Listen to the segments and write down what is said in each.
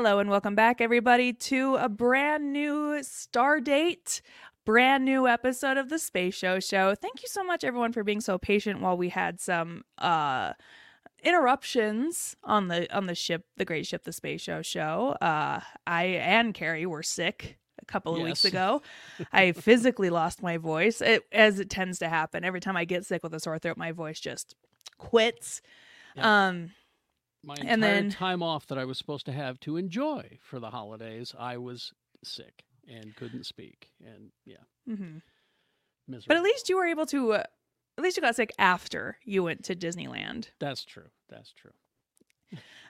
Hello and welcome back, everybody, to a brand new Star Date, brand new episode of the Space Show Show. Thank you so much, everyone, for being so patient while we had some uh, interruptions on the on the ship, the Great Ship, the Space Show Show. Uh, I and Kerry were sick a couple of weeks ago. I physically lost my voice, it, as it tends to happen every time I get sick with a sore throat. My voice just quits. Yeah. Um, My entire And then- time off that I was supposed to have to enjoy for the holidays, I was sick and couldn't speak, and yeah, mm-hmm. miserable. But at least you were able to. Uh, at least you got sick after you went to Disneyland. that's true. That's true.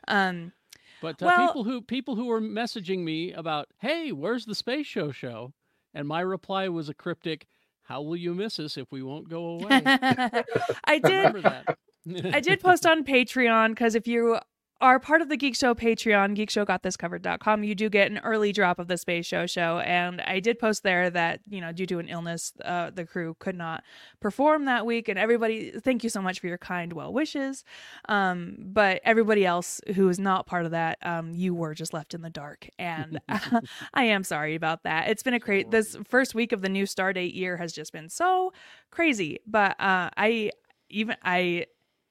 Um, But uh, Well- people who people who were messaging me about, hey, where's the space show show? And my reply was a cryptic, "How will you miss us if we won't go away?" I did. Remember that. I did post on Patreon because if you are part of the Geek Show Patreon, geekshowgotthiscovered.com, you do get an early drop of the Space Show show. And I did post there that, you know, due to an illness, uh, the crew could not perform that week. And everybody, thank you so much for your kind well wishes. Um, but everybody else who is not part of that, um, you were just left in the dark. And I am sorry about that. It's been a crazy, this first week of the new Stardate year has just been so crazy. But uh, I, even, I,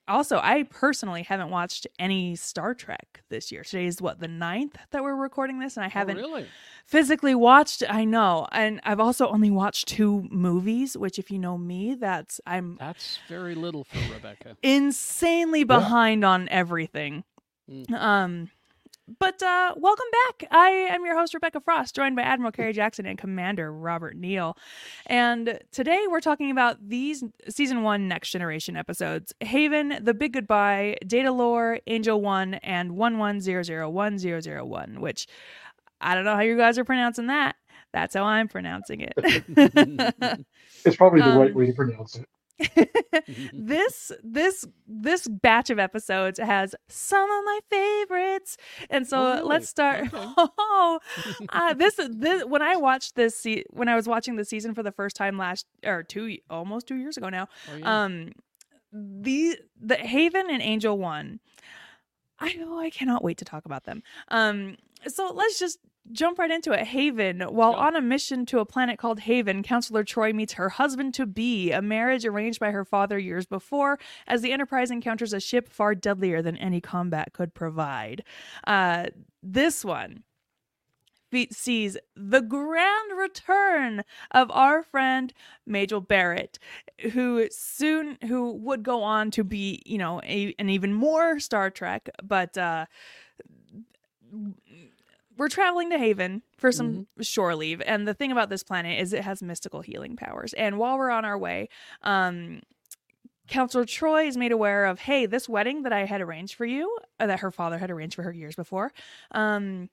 also, I personally haven't watched any Star Trek this year. Today is what the ninth that we're recording this, and I Oh, haven't really. physically watched. I know, and I've also only watched two movies. Which, if you know me, that's I'm That's very little for Rebecca. insanely behind on everything. Mm. Um, but uh, welcome back. I am your host Rebecca Frost, joined by Admiral Kerry Jackson and Commander Robert Neal. And today we're talking about these season one Next Generation episodes: Haven, The Big Goodbye, Datalore, Angel One, and One One Zero Zero One Zero Zero One. Which I don't know how you guys are pronouncing that. That's how I'm pronouncing it. It's probably the right Um, way to pronounce it. this this this batch of episodes has some of my favorites and so Oh, really? let's start Okay. oh uh, this this when i watched this se- when i was watching the season for the first time last or two almost two years ago now Oh, yeah. um the the haven and angel one i oh, i cannot wait to talk about them um so let's just jump right into it. Haven. While on a mission to a planet called haven counselor troi meets her husband to be a marriage arranged by her father years before as the enterprise encounters a ship far deadlier than any combat could provide. Uh this one sees the grand return of our friend Majel Barrett, who soon who would go on to be, you know, a, an even more Star Trek, but uh we're traveling to Haven for some shore leave, and the thing about this planet is it has mystical healing powers. And while we're on our way, um Counselor Troi is made aware of, hey, this wedding that I had arranged for you, uh, that her father had arranged for her years before, um,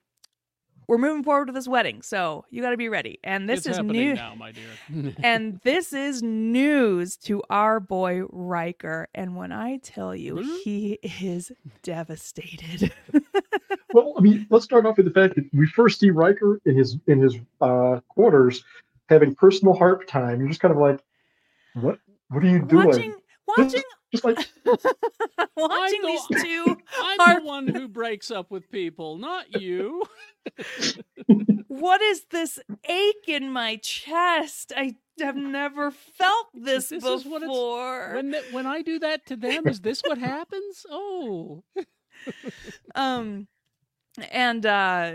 we're moving forward with this wedding, so you got to be ready. And this it's is new, now, my dear. and this is news to our boy Riker. And when I tell you, he is devastated. Well, I mean, let's start off with the fact that we first see Riker in his in his uh, quarters having personal harp time. You're just kind of like, what? What are you doing? watching, watching, Just like, watching the- these two. I'm Harp- the one who breaks up with people, not you. What is this ache in my chest? I have never felt this, This is what before. When th- when I do that to them, is this what happens? Oh, um and uh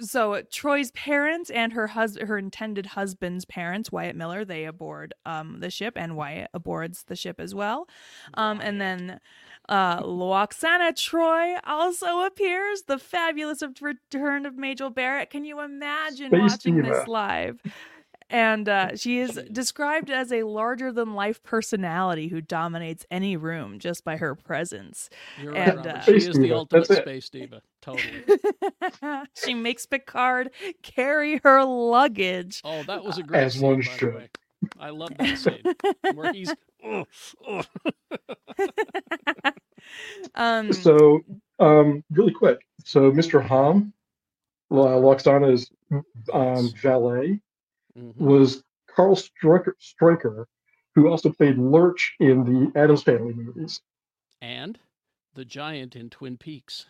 so Troi's parents and her hus- her intended husband's parents, Wyatt Miller, they aboard um the ship and Wyatt aboards the ship as well. Um and then uh Lwaxana Troi also appears, the fabulous of- return of Majel Barrett. Can you imagine Space watching diva. this live? And uh, she is described as a larger than life personality who dominates any room just by her presence. you're And, right. uh, She is the ultimate that's it. space diva. Totally. she makes Picard carry her luggage. Oh, that was a great As scene, one by the should. way. I love that scene where he's. Oh, oh. Um, so um, really quick. So Mr. Homn, uh, Lwaxana's um, valet, Mhm. was Carel Struycken, Struycken, who also played Lurch in the Addams Family movies. And the giant in Twin Peaks.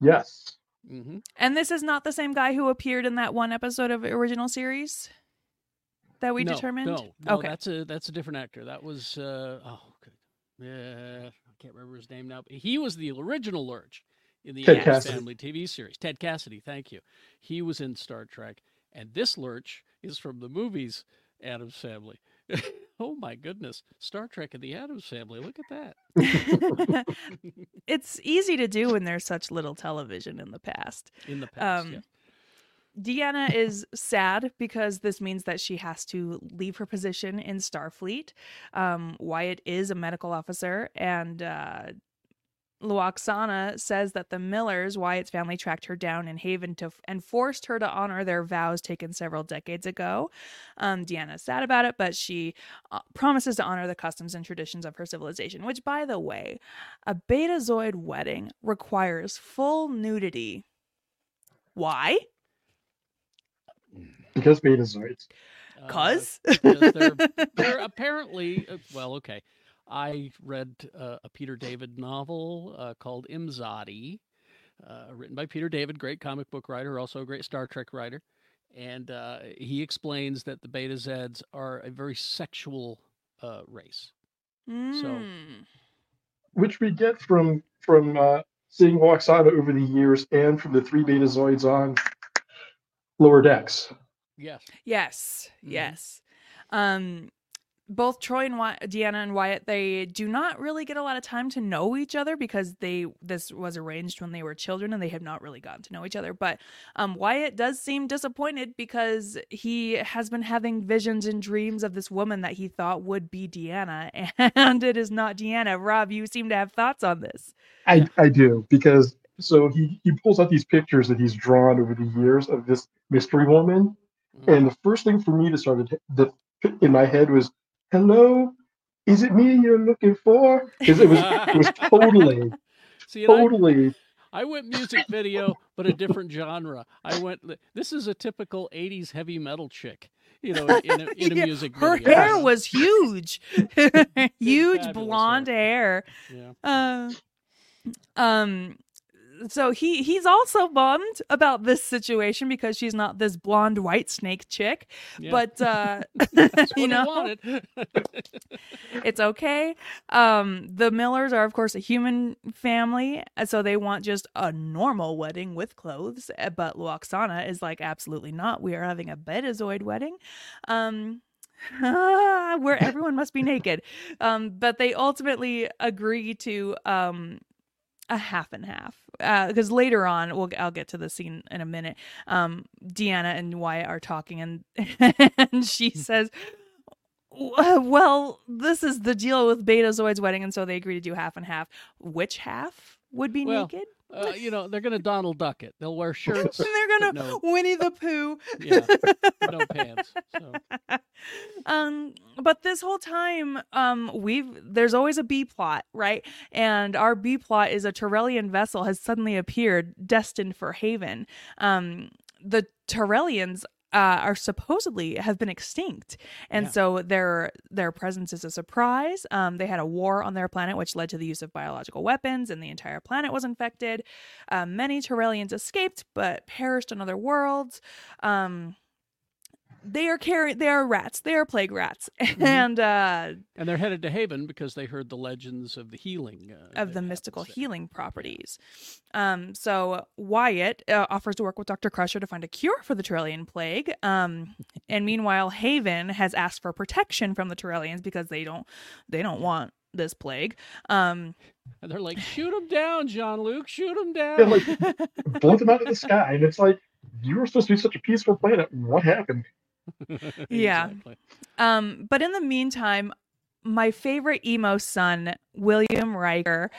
Yes. Mm-hmm. And this is not the same guy who appeared in that one episode of original series that we no, determined. No, no, Okay. that's a that's a different actor. That was uh, oh, good. Yeah, I can't remember his name now. But he was the original Lurch in the Ted Family TV series. Ted Cassidy, thank you. He was in Star Trek, and this Lurch is from the movies Addams Family. oh my goodness, Star Trek and the Addams Family. Look at that it's easy to do when there's such little television in the past. in the past. Um, yeah. Deanna is sad because this means that she has to leave her position in Starfleet. Um, Wyatt is a medical officer, and uh, Lwaxana says that the Millers, Wyatt's family, tracked her down in Haven to and forced her to honor their vows taken several decades ago. Um, Deanna's sad about it, but she uh, promises to honor the customs and traditions of her civilization. Which, by the way, a Betazoid wedding requires full nudity. Why? because Betazoids. Uh, Cause because they're they're apparently uh, well okay i read uh, a peter david novel uh, called imzadi uh, written by peter david great comic book writer also a great star trek writer and uh, he explains that the Betazeds are a very sexual uh, race Mm. which we get from from uh, seeing Lwaxana over the years and from the three Betazoids on lower decks. yes Yes, Mhm. yes. Um, both Troi and Wy- Deanna and Wyatt, they do not really get a lot of time to know each other because they this was arranged when they were children and they have not really gotten to know each other. But um, Wyatt does seem disappointed because he has been having visions and dreams of this woman that he thought would be Deanna, and it is not Deanna. Rob, you seem to have thoughts on this. I, I do because so he, he pulls out these pictures that he's drawn over the years of this mystery woman, Mhm. and the first thing for me to start to, that in my head was, "Hello, is it me you're looking for?" Because it was it was totally See, and I- totally I went music video, but a different genre. I went. This is a typical '80s heavy metal chick, you know, in a, in a Yeah, music video. Her hair was huge, huge fabulous blonde hair. Yeah. Uh, um so he he's also bummed about this situation because she's not this blonde white snake chick yeah. but uh you know? it's okay. Um the millers are of course a human family so they want just a normal wedding with clothes uh, but lwaxana is like absolutely not. We are having a betazoid wedding. Um where everyone must be naked. Um but they ultimately agree to um a half and half because later on we'll I'll get to the scene in a minute. Um, Deanna and Wyatt are talking, and and she says, "Well, this is the deal with Betazoid's wedding, and so they agree to do half and half. Which half would be Well, naked? Uh, you know, they're gonna Donald Duck it. They'll wear shirts. They're gonna no. Winnie the Pooh." yeah, no pants. So um but this whole time um we've there's always a b plot right and our b plot is a Tarellian vessel has suddenly appeared destined for haven um the Tarellians uh, are supposedly have been extinct, and Yeah. so their their presence is a surprise. Um, they had a war on their planet, which led to the use of biological weapons, and the entire planet was infected. Uh, many Tarellians escaped, but perished on other worlds. Um, they are carry they are rats. They are plague rats, and uh, and they're headed to Haven because they heard the legends of the healing uh, of the mystical happens there. healing properties. Um, so Wyatt uh, offers to work with Dr. Crusher to find a cure for the Tarellian plague. Um, and meanwhile, Haven has asked for protection from the Tarellians because they don't they don't want this plague. Um, And they're like, shoot him down, Jean-Luc, shoot him down. Yeah, like blow them out of the sky, and it's like you were supposed to be such a peaceful planet. What happened? Yeah. Exactly. um, but in the meantime, my favorite emo son, William Riker.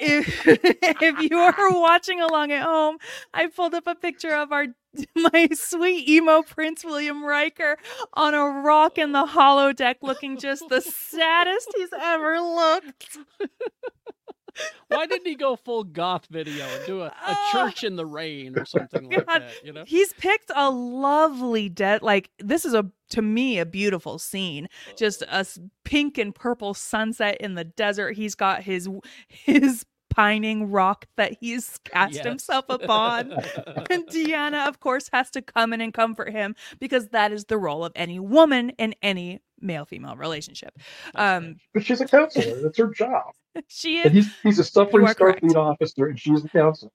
If, if you are watching along at home, I pulled up a picture of our my sweet emo Prince William Riker on a rock in the holodeck, looking just the saddest he's ever looked. Why didn't he go full goth video and do a, a Oh. church in the rain or something like God. that? You know, He's picked a lovely dead like this is a to me a beautiful scene. Just oh. a pink and purple sunset in the desert. He's got his his pining rock that he's cast Yes. himself upon. And Deanna, of course, has to come in and comfort him because that is the role of any woman in any male female relationship. Um, But she's a counselor. That's her job. she And is, he's he's a suffering are. Starfleet officer, and she's a counselor.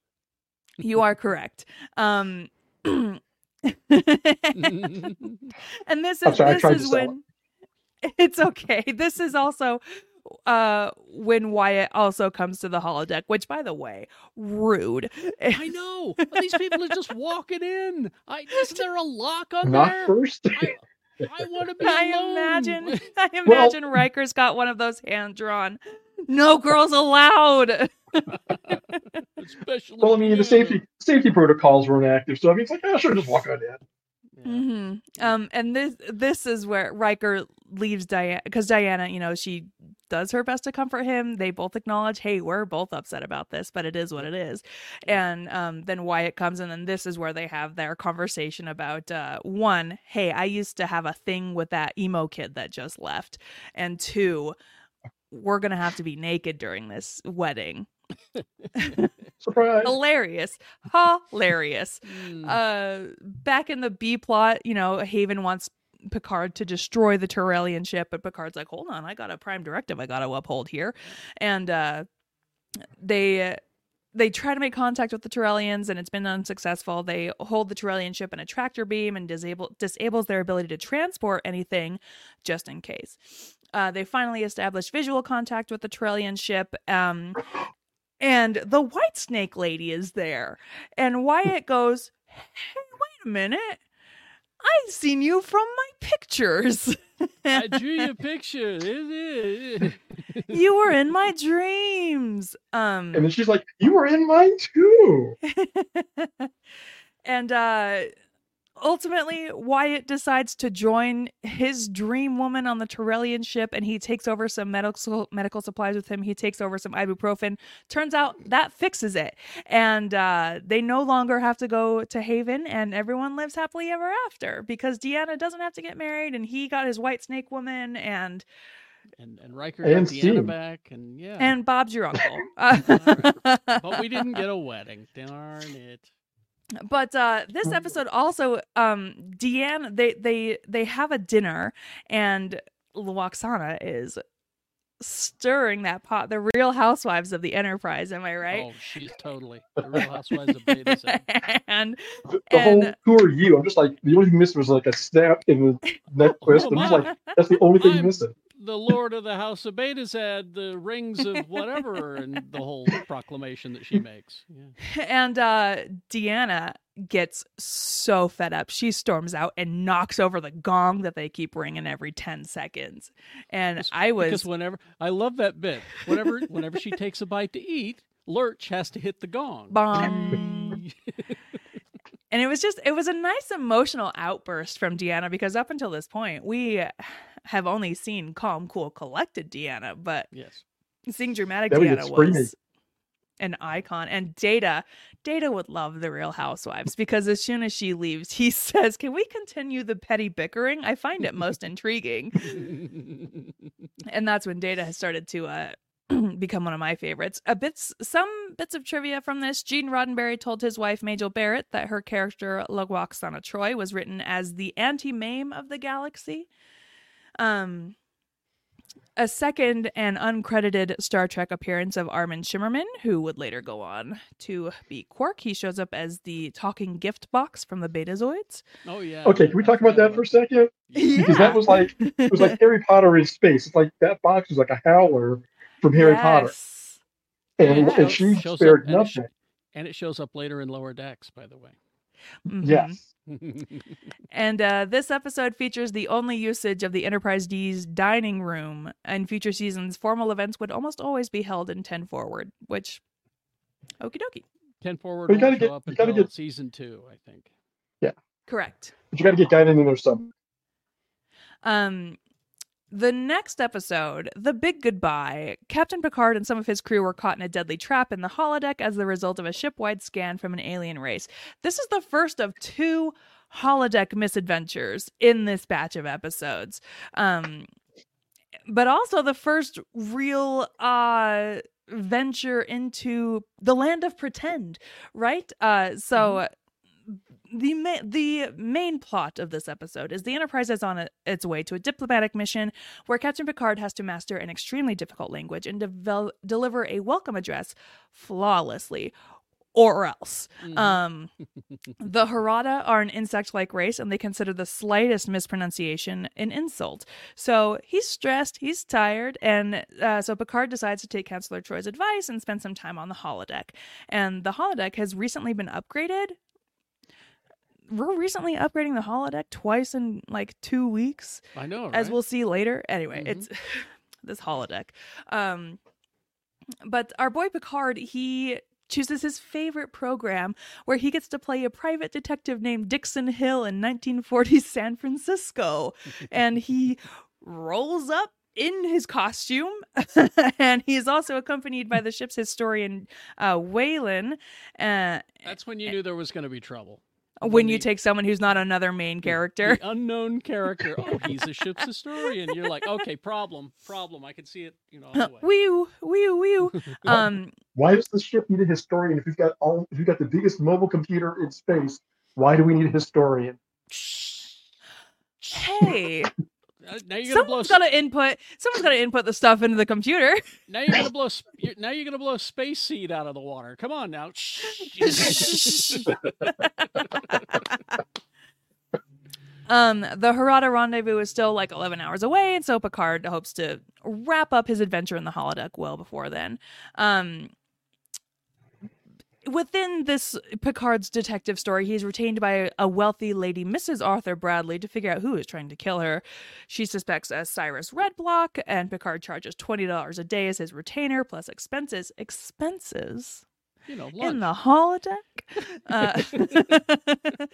you are correct. Um, and this is sorry, this is sell it. when it's okay. This is also uh when Wyatt also comes to the holodeck, which by the way, rude. I know. These people are just walking in. I isn't there a lock on Not there? first. I, I want to be I alone. imagine I imagine Riker's got one of those hand drawn. No girls allowed. Especially well, I mean, the safety safety protocols were inactive, so I mean, it's like, oh, sure, just walk on in. Yeah. hmm Um, and this this is where Riker leaves Diana because Diana, you know, she does her best to comfort him. They both acknowledge, "Hey, we're both upset about this, but it is what it is." And um, then Wyatt comes and then this is where they have their conversation about uh, one, "Hey, I used to have a thing with that emo kid that just left," and two, "We're gonna have to be naked during this wedding." Surprise! Hilarious, hilarious Mm. uh back in the B plot, you know, Haven wants Picard to destroy the Tarellian ship, but Picard's like, "Hold on, I got a prime directive I got to uphold here." And uh they they try to make contact with the Tarellians and it's been unsuccessful. They hold the Tarellian ship in a tractor beam and disable disables their ability to transport anything just in case. Uh, they finally establish visual contact with the Tarellian ship. Um, and the White Snake lady is there. And Wyatt goes, Hey, wait a minute. I've seen you from my pictures. I drew your a picture. you were in my dreams. Um and then she's like, "You were in mine too." and uh ultimately Wyatt decides to join his dream woman on the Tarellian ship and he takes over some medical medical supplies with him. He takes over some ibuprofen. Turns out that fixes it. And uh they no longer have to go to Haven and everyone lives happily ever after because Deanna doesn't have to get married and he got his white snake woman and and and Riker And got Deanna back, and yeah. and Bob's your uncle. but we didn't get a wedding. Darn it. But uh this episode also um deanne they they they have a dinner and Lwaxana is stirring that pot the real housewives of the enterprise am i right Oh, she's totally the Real Housewives of Beta and The, the whole "Who are you?" I'm just like, the only thing missing was like a snap in the neck twist. I'm just like, that's the only thing I'm- missing. The Lord of the House of Beta had the rings of whatever, and the whole proclamation that she makes. Yeah. and uh deanna gets so fed up she storms out and knocks over the gong that they keep ringing every 10 seconds and Because- i was because whenever I love that bit. Whenever whenever she takes a bite to eat, Lurch has to hit the gong. Bong. and it was just it was a nice emotional outburst from deanna because up until this point we have only seen calm cool collected deanna but yes. seeing dramatic get deanna was an icon and data data would love the real housewives because as soon as she leaves he says can we continue the petty bickering i find it most intriguing and that's when data has started to uh become one of my favorites. A bits some bits of trivia from this. Gene Roddenberry told his wife Majel Barrett that her character Lwaxana Troi was written as the anti-mame of the galaxy. Um a second and uncredited Star Trek appearance of Armin Shimerman, who would later go on to be Quark. He shows up as the talking gift box from the Betazoids. oh yeah. Okay, can we talk about that for a second? Yeah. Because that was like it was like Harry Potter in space. It's like that box was like a howler from Harry Potter, Yes. and, Yes. and she Shows up spared and it sh- nothing. And it shows up later in lower decks, by the way. Mhm. Yes, And uh, this episode features the only usage of the Enterprise D's dining room. In future seasons, formal events would almost always be held in 10 Forward, which, okie dokie. Ten forward But you won't gotta show get- up you gotta until get- season two, I think. Yeah. Correct. but you got to get Guinan in there some. Um, the next episode, The Big Goodbye, Captain Picard and some of his crew were caught in a deadly trap in the holodeck as the result of a ship-wide scan from an alien race. This is the first of two holodeck misadventures in this batch of episodes. Um, but also the first real uh venture into the land of pretend, right? Uh, so the ma- the main plot of this episode is the Enterprise is on a- its way to a diplomatic mission where Captain Picard has to master an extremely difficult language and devel- deliver a welcome address flawlessly, or else. Mhm. Um, the Jarada are an insect-like race, and they consider the slightest mispronunciation an insult. So he's stressed, he's tired, and uh, so Picard decides to take Counselor Troi's advice and spend some time on the holodeck. And the holodeck has recently been upgraded. We're recently upgrading the holodeck twice in like two weeks, I know, right? as we'll see later. Anyway, Mhm. it's this holodeck. Um, but our boy Picard, he chooses his favorite program where he gets to play a private detective named Dixon Hill in 1940s San Francisco. and he rolls up in his costume and he's also accompanied by the ship's historian uh Whalen uh That's when you knew there was going to be trouble. When you take someone who's not another main character the unknown character. Oh, he's a ship's historian. You're like, okay, problem, problem. I can see it. You know, on the way. wee wee wee um Why does the ship need a historian if we've got all if we've got the biggest mobile computer in space? Why do we need a historian? hey now you're gonna blow. someone's got to input someone's to input the stuff into the computer Now you're gonna blow. sp- you're- Now you're gonna blow space seed out of the water. Come on now. um the jarada rendezvous is still like 11 hours away and so picard hopes to wrap up his adventure in the holodeck well before then um within this picard's detective story he's retained by a wealthy lady mrs arthur bradley to figure out who is trying to kill her she suspects a cyrus redblock and picard charges $20 a day as his retainer plus expenses expenses You know, in the holodeck. Uh,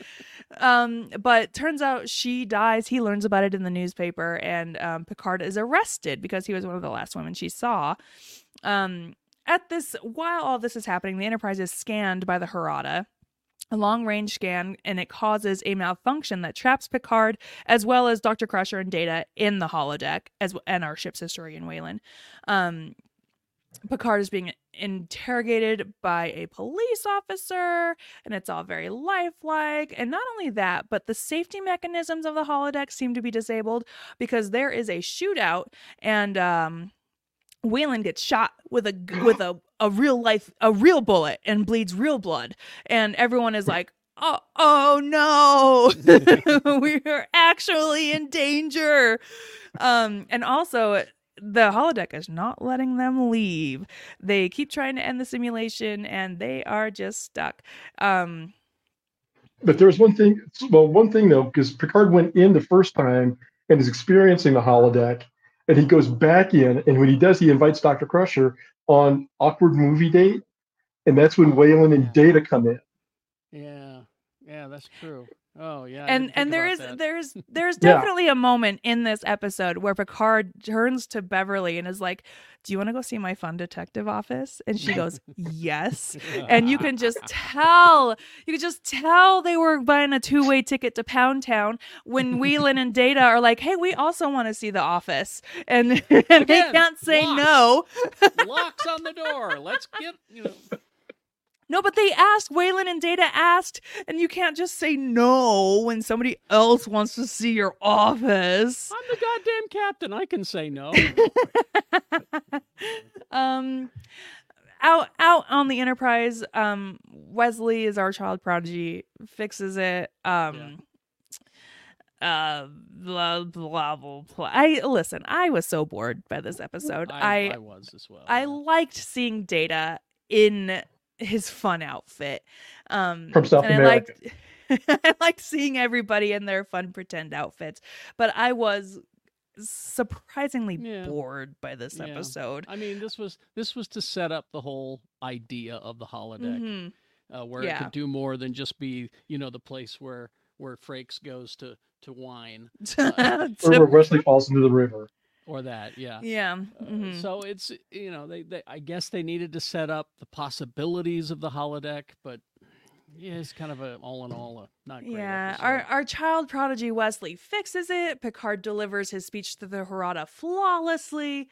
um, but turns out she dies. He learns about it in the newspaper, and um, Picard is arrested because he was one of the last women she saw. Um, at this, while all this is happening, the Enterprise is scanned by the Jarada. A long range scan, and it causes a malfunction that traps Picard as well as Dr. Crusher and Data in the holodeck, as and our ship's historian Whalen. Um, Picard is being interrogated by a police officer, and it's all very lifelike. And not only that, but the safety mechanisms of the holodeck seem to be disabled because there is a shootout, and um, Whalen gets shot with a with a a real life a real bullet and bleeds real blood, and everyone is like. Oh, oh no, we are actually in danger. Um, and also the holodeck is not letting them leave. They keep trying to end the simulation and they are just stuck. Um But there's one thing. Well, one thing though, because Picard went in the first time and is experiencing the holodeck, and he goes back in, and when he does, he invites Doctor Crusher on awkward movie date, and that's when oh, Whalen and Data come in. Yeah, yeah, that's true. Oh yeah. And didn't and think there about is that. there's there's Yeah. definitely a moment in this episode where Picard turns to Beverly and is like, "Do you want to go see my fun detective office?" And she goes, "Yes." and you can just tell you can just tell they were buying a two-way ticket to pound town when whalen and data are like hey we also want to see the office and, and they can't say locks. no locks on the door. Let's get you know. No but they asked whalen and data asked and you can't just say no when somebody else wants to see your office I'm the goddamn captain. I can say no. um out out on the enterprise um wesley is our child prodigy fixes it um uh blah blah blah, blah. i listen i was so bored by this episode I, i I was as well. i liked seeing data in his fun outfit um From South and America. i liked i liked seeing everybody in their fun pretend outfits but i was surprisingly Yeah. bored by this Yeah. episode I mean, this was this was to set up the whole idea of the holodeck, Mhm. uh, where it could do more than just be, you know, the place where where Frakes goes to to whine Or To- where Wesley falls into the river. Or that. Yeah. yeah. Uh, mhm. So it's you know they, they I guess they needed to set up the possibilities of the holodeck, but yeah, it's kind of a all in all a not great. yeah. episode. Our our child prodigy Wesley fixes it. Picard delivers his speech to the Jarada flawlessly.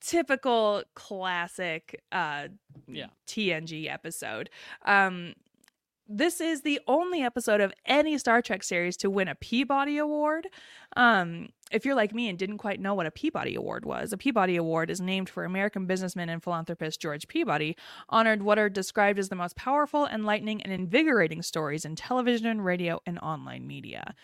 typical classic uh Yeah. TNG episode. Um this is the only episode of any Star Trek series to win a Peabody Award. Um, if you're like me and didn't quite know what a Peabody Award was, a Peabody Award is named for American businessman and philanthropist George Peabody, honored what are described as the most powerful, enlightening, and invigorating stories in television, radio, and online media.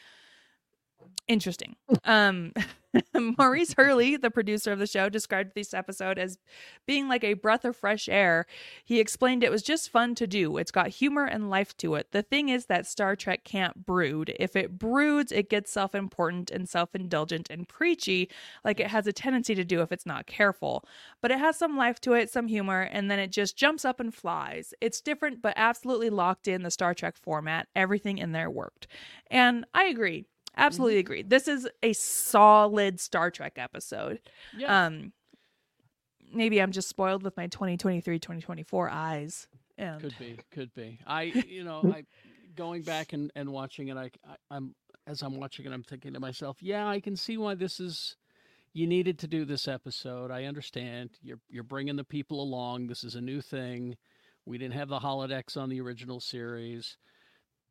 Interesting. Um, Maurice Hurley, the producer of the show, described this episode as being like a breath of fresh air. He explained it was just fun to do. It's got humor and life to it. The thing is that Star Trek can't brood. If it broods, it gets self important and self indulgent and preachy, like it has a tendency to do if it's not careful. But it has some life to it, some humor, and then it just jumps up and flies. It's different, but absolutely locked in the Star Trek format. Everything in there worked. And I agree. Absolutely agree. This is a solid Star Trek episode. Yeah. Um maybe I'm just spoiled with my 2023 2024 eyes. And Could be, could be. I, you know, I going back and, and watching it. I, I, I'm as I'm watching it, I'm thinking to myself, yeah, I can see why this is. You needed to do this episode. I understand. You're you're bringing the people along. This is a new thing. We didn't have the holodecks on the original series.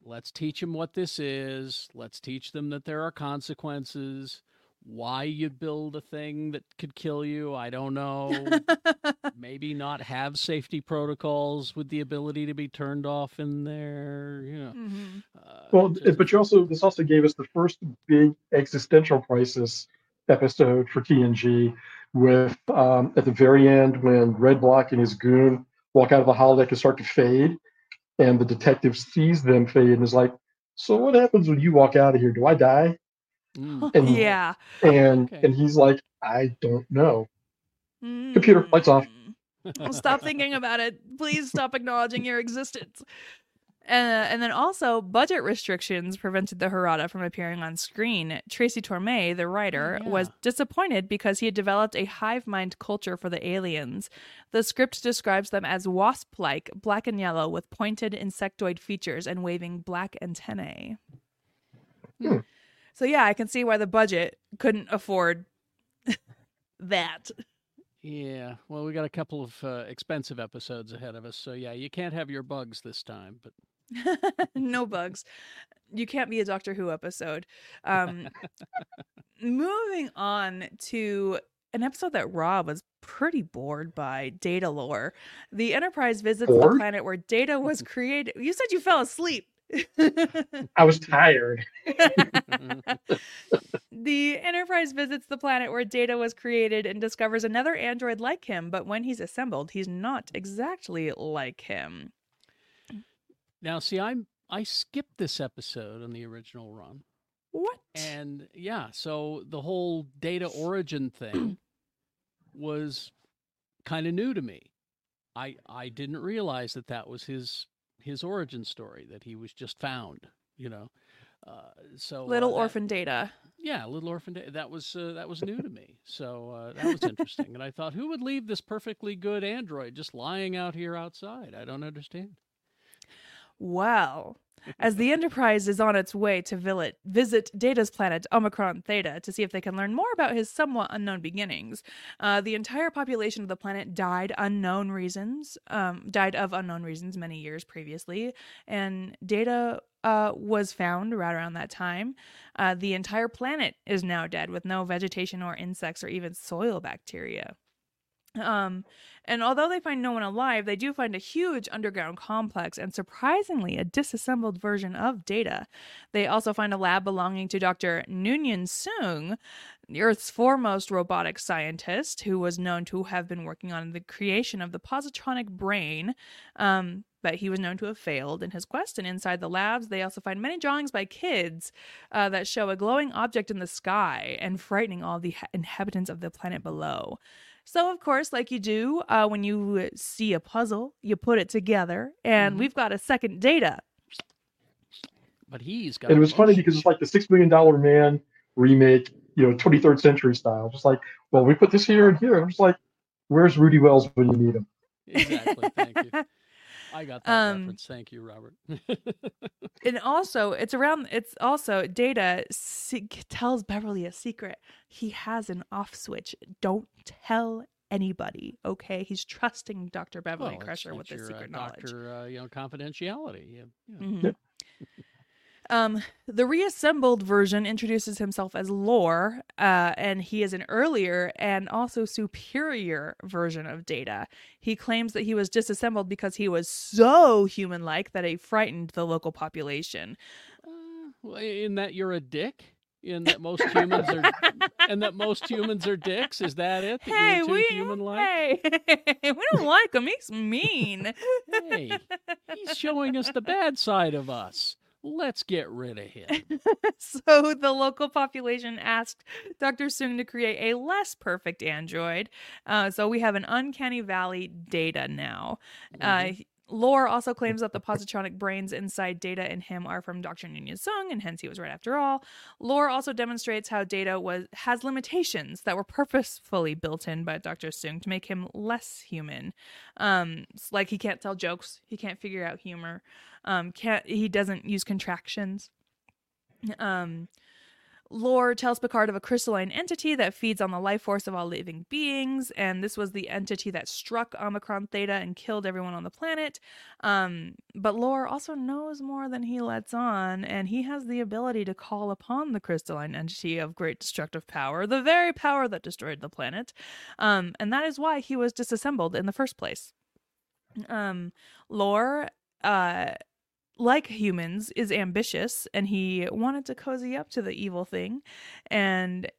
Let's teach them what this is. Let's teach them that there are consequences. Why you'd build a thing that could kill you, I don't know maybe not have safety protocols with the ability to be turned off in there. You know, Mhm. uh, Well, just- but you also this also gave us the first big existential crisis episode for TNG, with um, at the very end when Redblock and his goon walk out of the holodeck and start to fade, and the detective sees them fade and is like, "So what happens when you walk out of here? Do I die?" Mm, And yeah. and Okay. and he's like, "I don't know." Computer, lights off. Mm. Well, stop thinking about it. Please stop acknowledging your existence. Uh, and then also, budget restrictions prevented the Jarada from appearing on screen. Tracy Torme, the writer, was disappointed because he had developed a hive mind culture for the aliens. The script describes them as wasp like, black and yellow, with pointed insectoid features and waving black antennae. Hmm. So, yeah, I can see why the budget couldn't afford that. yeah. Well, we got a couple of uh, expensive episodes ahead of us, so yeah, you can't have your bugs this time. But no bugs. You can't be a Doctor Who episode. Um, moving on to an episode that Rob was pretty bored by Datalore. The Enterprise visits the planet where Data was created. You said you fell asleep. I was tired. the Enterprise visits the planet where Data was created and discovers another android like him, but when he's assembled, he's not exactly like him. Now, see, I'm I skipped this episode on the original run, What? and yeah, so the whole data origin thing was kind of new to me. I I didn't realize that that was his his origin story that he was just found. You know, uh, so uh, Little that- orphan Data. Yeah, Little Orphan data. That was uh, that was new to me. So uh, that was interesting. and I thought, who would leave this perfectly good android just lying out here outside? I don't understand. Well, as the Enterprise is on its way to visit, visit Data's planet Omicron Theta to see if they can learn more about his somewhat unknown beginnings, uh, the entire population of the planet died unknown reasons, um, died of unknown reasons many years previously, and Data uh, was found right around that time. Uh, the entire planet is now dead with no vegetation or insects or even soil bacteria. Um, and although they find no one alive, they do find a huge underground complex and surprisingly a disassembled version of Data. They also find a lab belonging to Dr. Noonien Soong, the Earth's foremost robotic scientist, who was known to have been working on the creation of the positronic brain. Um, but he was known to have failed in his quest. And inside the labs, they also find many drawings by kids uh, that show a glowing object in the sky and frightening all the ha- inhabitants of the planet below. So, of course, like you do uh, when you see a puzzle, you put it together, and Mhm. we've got a second data. But he's got. And it was funny because it's like the Six Million Dollar Man remake, you know, 23rd century style. Just like, well, we put this here and here. I'm just like, where's Rudy Wells when you need him? Exactly. Thank you. I got that Um, reference. Thank you, Robert. and also, it's around, it's also Data se- tells Beverly a secret. He has an off switch. Don't tell anybody. Okay, he's trusting Dr. Beverly Well, it's- Crusher with it's this your, uh, secret knowledge. Doctor, uh, you know, confidentiality. Yeah, yeah. Mhm. Um, the reassembled version introduces himself as Lore, uh, and he is an earlier and also superior version of Data. He claims that he was disassembled because he was so human like that he frightened the local population. Uh, well, in that you're a dick. In that most humans are, and that most humans are dicks. Is that it? That hey, we, hey, we don't like him. He's mean. Hey, he's showing us the bad side of us. Let's get rid of him. so the local population asked Dr. Soong to create a less perfect android. Uh, so we have an uncanny valley data now. Mhm. Uh, Lore also claims that the positronic brains inside Data and him are from Dr. Noonien Soong, and hence he was right after all. Lore also demonstrates how Data was has limitations that were purposefully built in by Dr. Soong to make him less human. Um, like he can't tell jokes, he can't figure out humor, um, can't he doesn't use contractions. Um, Lore tells Picard of a crystalline entity that feeds on the life force of all living beings, and this was the entity that struck Omicron Theta and killed everyone on the planet. Um, but Lore also knows more than he lets on, and he has the ability to call upon the crystalline entity of great destructive power, the very power that destroyed the planet. Um, and that is why he was disassembled in the first place. Um, Lore, uh, like humans, is ambitious, and he wanted to cozy up to the evil thing, and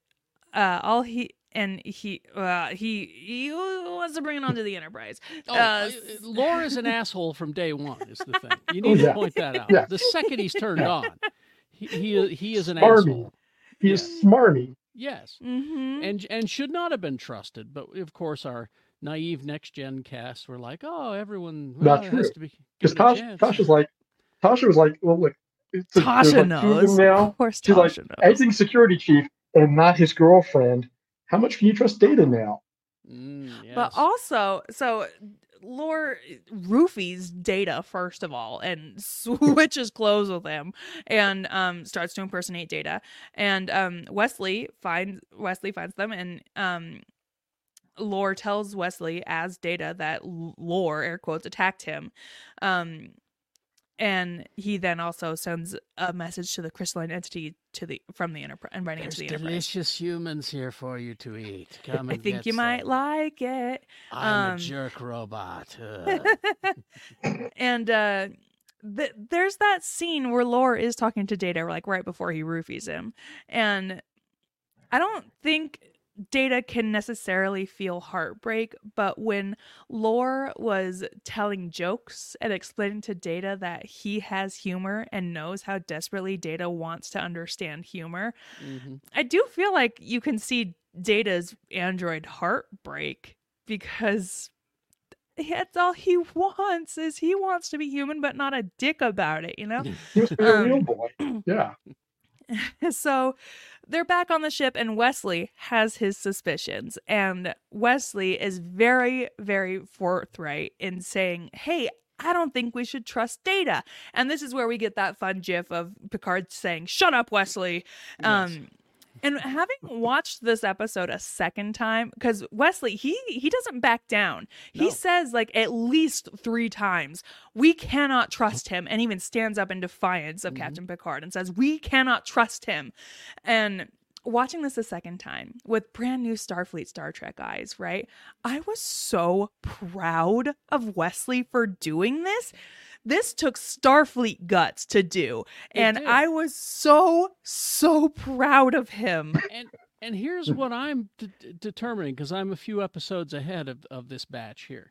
uh, all he and he uh, he he wants to bring it onto the Enterprise. Oh, Uh, uh, Laura is an asshole from day one. Is the thing you need yeah. to point that out. Yeah. The second he's turned Yeah. on, he he, he is an Smarmy. asshole. He is smarmy. Yes, Mm-hmm. and and should not have been trusted. But of course, our naive next gen cast were like, "Oh, everyone well, Not it has true. to be Because given a Tasha, chance." Tasha's like, Tasha was like, well, look, it's a- Tasha like two of knows. them now. Of course, She's like, knows. acting security chief and not his girlfriend. How much can you trust Data now? Mm, But also, so Lore roofies Data first of all and switches clothes with him and um starts to impersonate Data. And um Wesley finds Wesley finds them and um Lore tells Wesley as Data that Lore air quotes attacked him. Um and he then also sends a message to the crystalline entity to the from the enterprise inviting There's it to the enterprise. delicious humans here for you to eat. Come I think you might like it. I'm um, a jerk robot. And uh th- there's that scene where Lore is talking to Data like right before he roofies him. And I don't think Data can necessarily feel heartbreak, but when Lore was telling jokes and explaining to Data that he has humor and knows how desperately Data wants to understand humor, Mhm. I do feel like you can see Data's android heartbreak because that's all he wants is he wants to be human but not a dick about it, you know? He must be a Um, real boy. Yeah. so they're back on the ship and Wesley has his suspicions and Wesley is very very forthright in saying, "Hey, I don't think we should trust Data." And this is where we get that fun gif of Picard saying, "Shut up, Wesley." Yes. Um and having watched this episode a second time because wesley he he doesn't back down he No. says like at least three times we cannot trust him and even stands up in defiance of Mhm. captain picard and says we cannot trust him and watching this a second time with brand new starfleet star trek eyes right i was so proud of wesley for doing this this took starfleet guts to do It and did. i was so so proud of him and and here's what I'm de- de- determining because I'm a few episodes ahead of, of this batch here.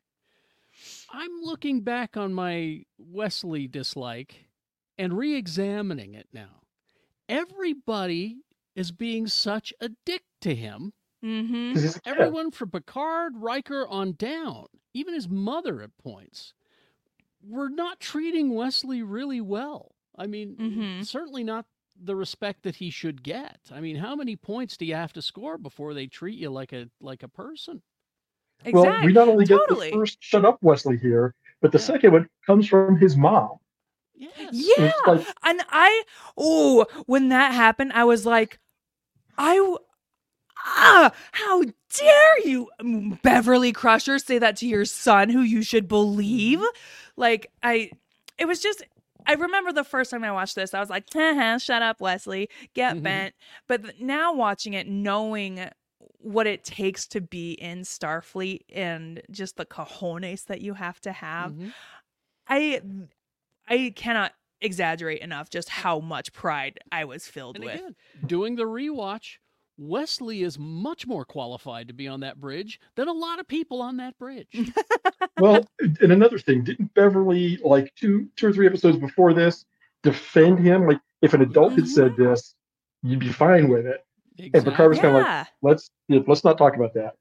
I'm looking back on my Wesley dislike and re-examining it now. Everybody is being such a dick to him. mm-hmm 'Cause he's a kid. Everyone from Picard, Riker on down, even his mother at points, were not treating Wesley really well. I mean, Mhm. certainly not the respect that he should get. I mean, how many points do you have to score before they treat you like a like a person? Well, exactly we not only get totally. the first shut up Wesley here, but the Yeah. second one comes from his mom. Yes. yeah like, and i oh when that happened i was like i w- ah, how dare you, Beverly Crusher, say that to your son who you should believe? Like, I, it was just, I remember the first time I watched this, I was like, shut up, Wesley, get Mhm. bent. But now watching it, knowing what it takes to be in Starfleet and just the cojones that you have to have, Mhm. I, I cannot exaggerate enough just how much pride I was filled And with. again, doing the rewatch, Wesley is much more qualified to be on that bridge than a lot of people on that bridge. well, and another thing, didn't Beverly like two two or three episodes before this defend him? Like if an adult had said this, you'd be fine with it. And Picard was kind of like, let's yeah, let's not talk about that.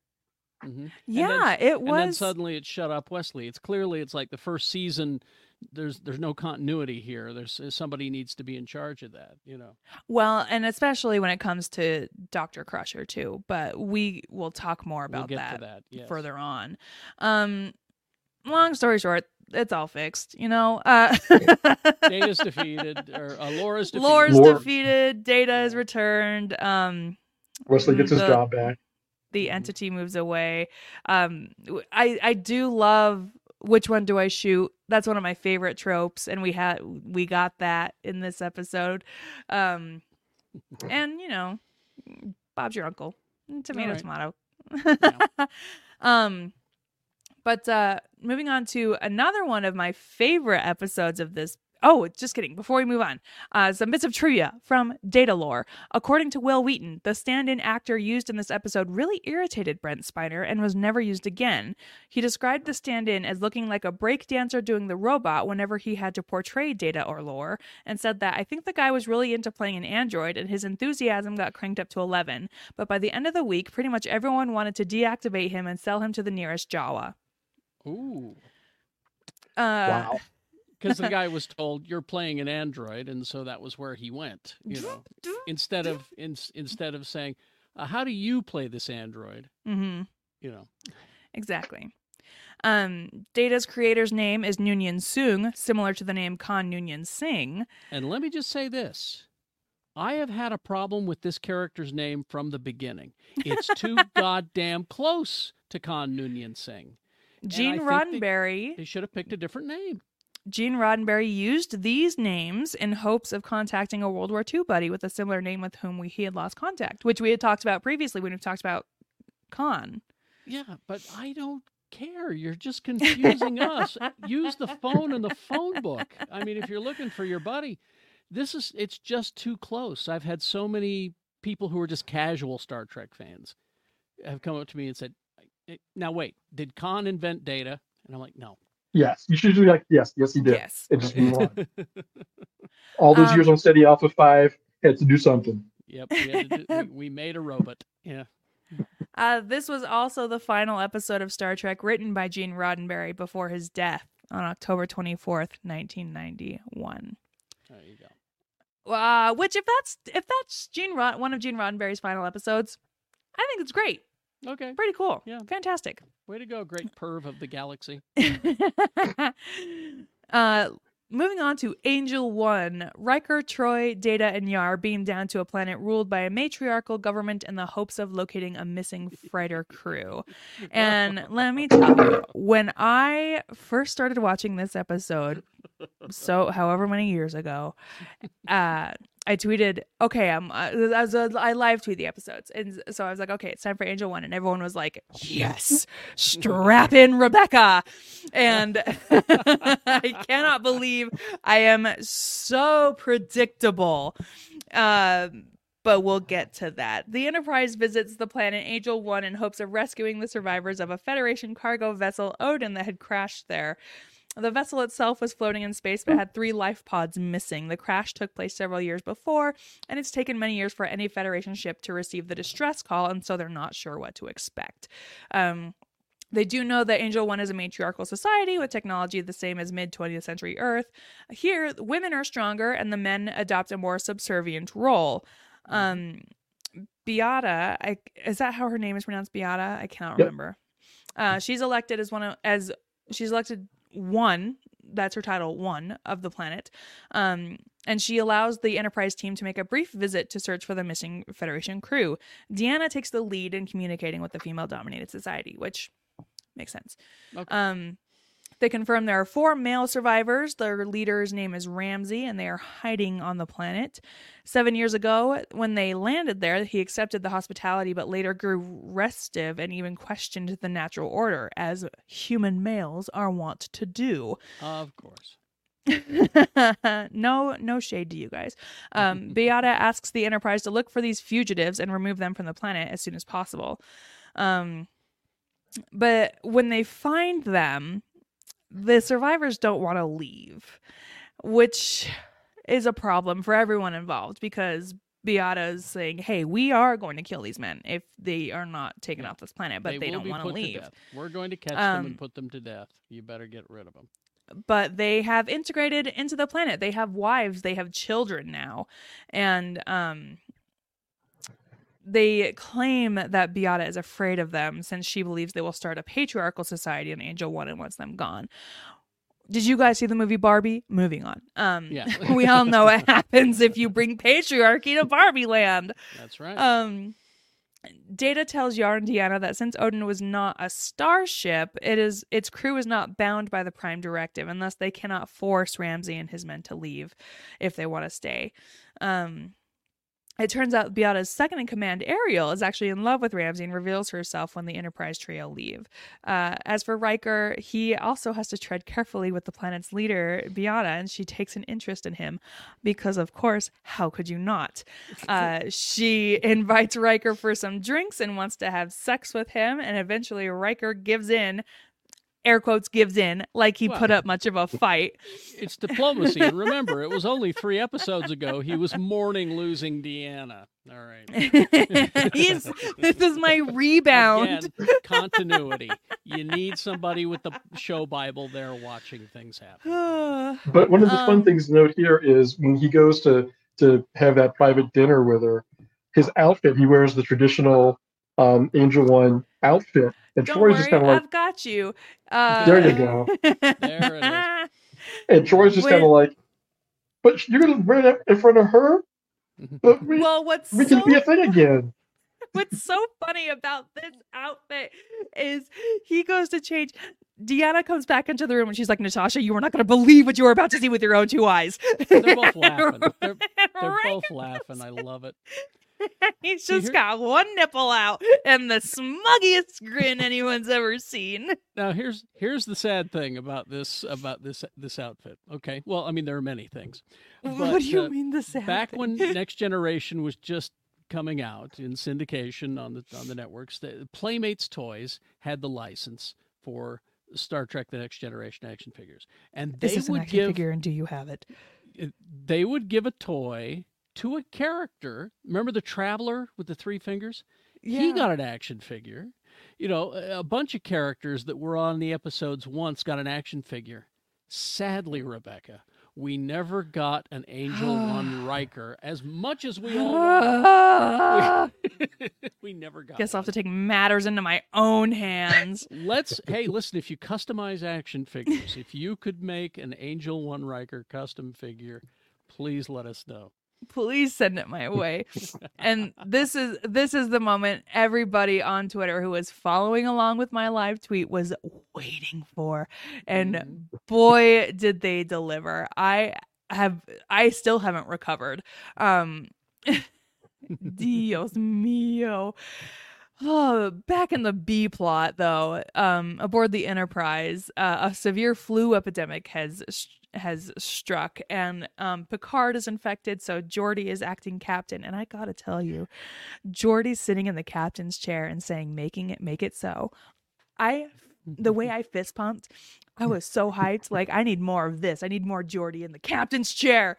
Mhm. yeah, it was. And then was. suddenly it shut up Wesley. It's clearly it's like the first season. There's there's no continuity here. There's somebody needs to be in charge of that. You know. Well, and especially when it comes to Dr. Crusher too, but we will talk more We'll about that, that yes. further on. Um long story short, it's all fixed, you know. Uh Data's defeated, or uh, Laura's defeated. Lore's Lore- defeated, Data is returned, um Wesley gets his job back. the entity moves away. Um w- I I do love which one do I shoot? That's one of my favorite tropes and we had we got that in this episode. Um and you know, Bob's your uncle. Tomato right. tomato. Yeah. um but uh moving on to another one of my favorite episodes of this Oh, just kidding. Before we move on, uh, some bits of trivia from Datalore. According to Wil Wheaton, the stand in actor used in this episode really irritated Brent Spiner and was never used again. He described the stand in as looking like a breakdancer doing the robot whenever he had to portray Data or Lore, and said that I think the guy was really into playing an android and his enthusiasm got cranked up to 11. But by the end of the week, pretty much everyone wanted to deactivate him and sell him to the nearest Jawa. Ooh. Uh, Wow. Because the guy was told you're playing an android, and so that was where he went. You know, instead of in, instead of saying, uh, "How do you play this android?" hmm You know, Exactly. Um, Data's creator's name is Noonien Soong, similar to the name Khan Noonien Singh. and let me just say this: I have had a problem with this character's name from the beginning. It's too goddamn close to Khan Noonien Singh. Gene think they- Roddenberry. They should have picked a different name. Gene Roddenberry used these names in hopes of contacting a World War II buddy with a similar name with whom we, he had lost contact, which we had talked about previously when we talked about Khan. Yeah, but I don't care. You're just confusing us. Use the phone and the phone book. I mean, if you're looking for your buddy, this is it's just too close. I've had so many people who are just casual Star Trek fans have come up to me and said, "Eh, "Now wait, did Khan invent data?" And I'm like, "No." Yes, you should do like yes, yes, he did. Yes. And just move on. All those Um, years on Ceti Alpha Five had to do something. Yep, we, had to do- we, we made a robot. Yeah. Uh, this was also the final episode of Star Trek written by Gene Roddenberry before his death on October 24th, 1991. There you go. Uh, which if that's if that's Gene Rod- one of Gene Roddenberry's final episodes, I think it's great. Okay. Pretty cool. Yeah. Fantastic. Way to go, great perv of the galaxy. uh, moving on to Angel One, Riker, Troi, Data, and Yar beam down to a planet ruled by a matriarchal government in the hopes of locating a missing freighter crew. And let me tell you, when I first started watching this episode, so however many years ago, uh, I tweeted, okay, I'm, uh, I, was, uh, I live tweet the episodes. And so I was like, okay, it's time for Angel One. And everyone was like, yes, strap in Rebecca. And I cannot believe I am so predictable. Um, but we'll get to that. The Enterprise visits the planet Angel 1 in hopes of rescuing the survivors of a Federation cargo vessel, Odin, that had crashed there. The vessel itself was floating in space but had three life pods missing. The crash took place several years before, and it's taken many years for any Federation ship to receive the distress call, and so they're not sure what to expect. Um, they do know that Angel One is a matriarchal society with technology the same as mid 20th century Earth. Here, women are stronger and the men adopt a more subservient role. Um, Beata, I, is that how her name is pronounced? Beata, I cannot Yep. remember. Uh, she's elected as one of as she's elected one that's her title one of the planet. Um, and she allows the Enterprise team to make a brief visit to search for the missing Federation crew. Deanna takes the lead in communicating with the female dominated society, which makes sense. Okay. Um, they confirm there are four male survivors. Their leader's name is Ramsey, and they are hiding on the planet. Seven years ago, when they landed there, he accepted the hospitality, but later grew restive and even questioned the natural order, as human males are wont to do. Of course. no, no shade to you guys. Um, Beata asks the Enterprise to look for these fugitives and remove them from the planet as soon as possible. Um, but when they find them, the survivors don't want to leave, which is a problem for everyone involved because Beata is saying, "Hey, we are going to kill these men if they are not taken Yeah. off this planet, but they, will don't want to leave." We're going to catch them Um, and put them to death. You better get rid of them. but they have integrated into the planet. They have wives, they have children now. And um they claim that Beata is afraid of them since she believes they will start a patriarchal society on Angel One and wants them gone. Did you guys see the movie Barbie? Moving on. Um Yeah. we all know what happens if you bring patriarchy to Barbie land. That's right. Um, Data tells Yar and Deanna that since Odin was not a starship, it is its crew is not bound by the Prime Directive, and thus they cannot force Ramsey and his men to leave if they want to stay. Um, it turns out Beata's second in command, Ariel, is actually in love with Ramsey and reveals herself when the Enterprise trio leave. Uh, as for Riker, he also has to tread carefully with the planet's leader, Beata, and she takes an interest in him because, of course, how could you not? Uh, she invites Riker for some drinks and wants to have sex with him, and eventually Riker gives in. Air quotes gives in, like he put up much of a fight. it's diplomacy. and remember, it was only three episodes ago he was mourning losing Deanna. All right. He's this is my rebound. Again, continuity. You need somebody with the show Bible there watching things happen. But one of the Um, fun things to note here is when he goes to to have that private dinner with her, his outfit he wears the traditional um, Angel One outfit, and Don't Troi's worry, just kind of like, I've got you. Uh, There you go. There it is. and Troi's just kind of like, but you're gonna wear that in front of her, but we, well, what's we so can be a thing again. What's so funny about this outfit is he goes to change. Deanna comes back into the room and she's like, Natasha, you are not going to believe what you are about to see with your own two eyes. They're both laughing. They're, they're both laughing. I love it. He's See, just here- got one nipple out and the smuggiest grin anyone's ever seen. Now here's here's the sad thing about this about this this outfit. Okay, well I mean there are many things. what do you uh, mean the sad Back thing? when Next Generation was just coming out in syndication on the on the networks, the Playmates Toys had the license for Star Trek: The Next Generation action figures, and they this is an would action give figure, and do you have it- they would give a toy to a character. Remember the Traveler with the three fingers? Yeah. He got an action figure. You know, a bunch of characters that were on the episodes once got an action figure. Sadly, Rebecca, we never got an Angel One Riker as much as we all we never got. Guess I'll have to take matters into my own hands. Let's hey, listen, if you customize action figures, if you could make an Angel One Riker custom figure, please let us know. Please send it my way. And this is this is the moment everybody on twitter who was following along with my live tweet was waiting for. And Mhm. boy did they deliver. I have i still haven't recovered. Um dios mio Oh, back in the B plot, though, um, aboard the Enterprise, uh, a severe flu epidemic has has struck, and um, Picard is infected. So Geordi is acting captain, and I gotta tell you, Geordi's sitting in the captain's chair and saying, "Making it, make it so." I, the way I fist pumped, I was so hyped. Like I need more of this. I need more Geordi in the captain's chair.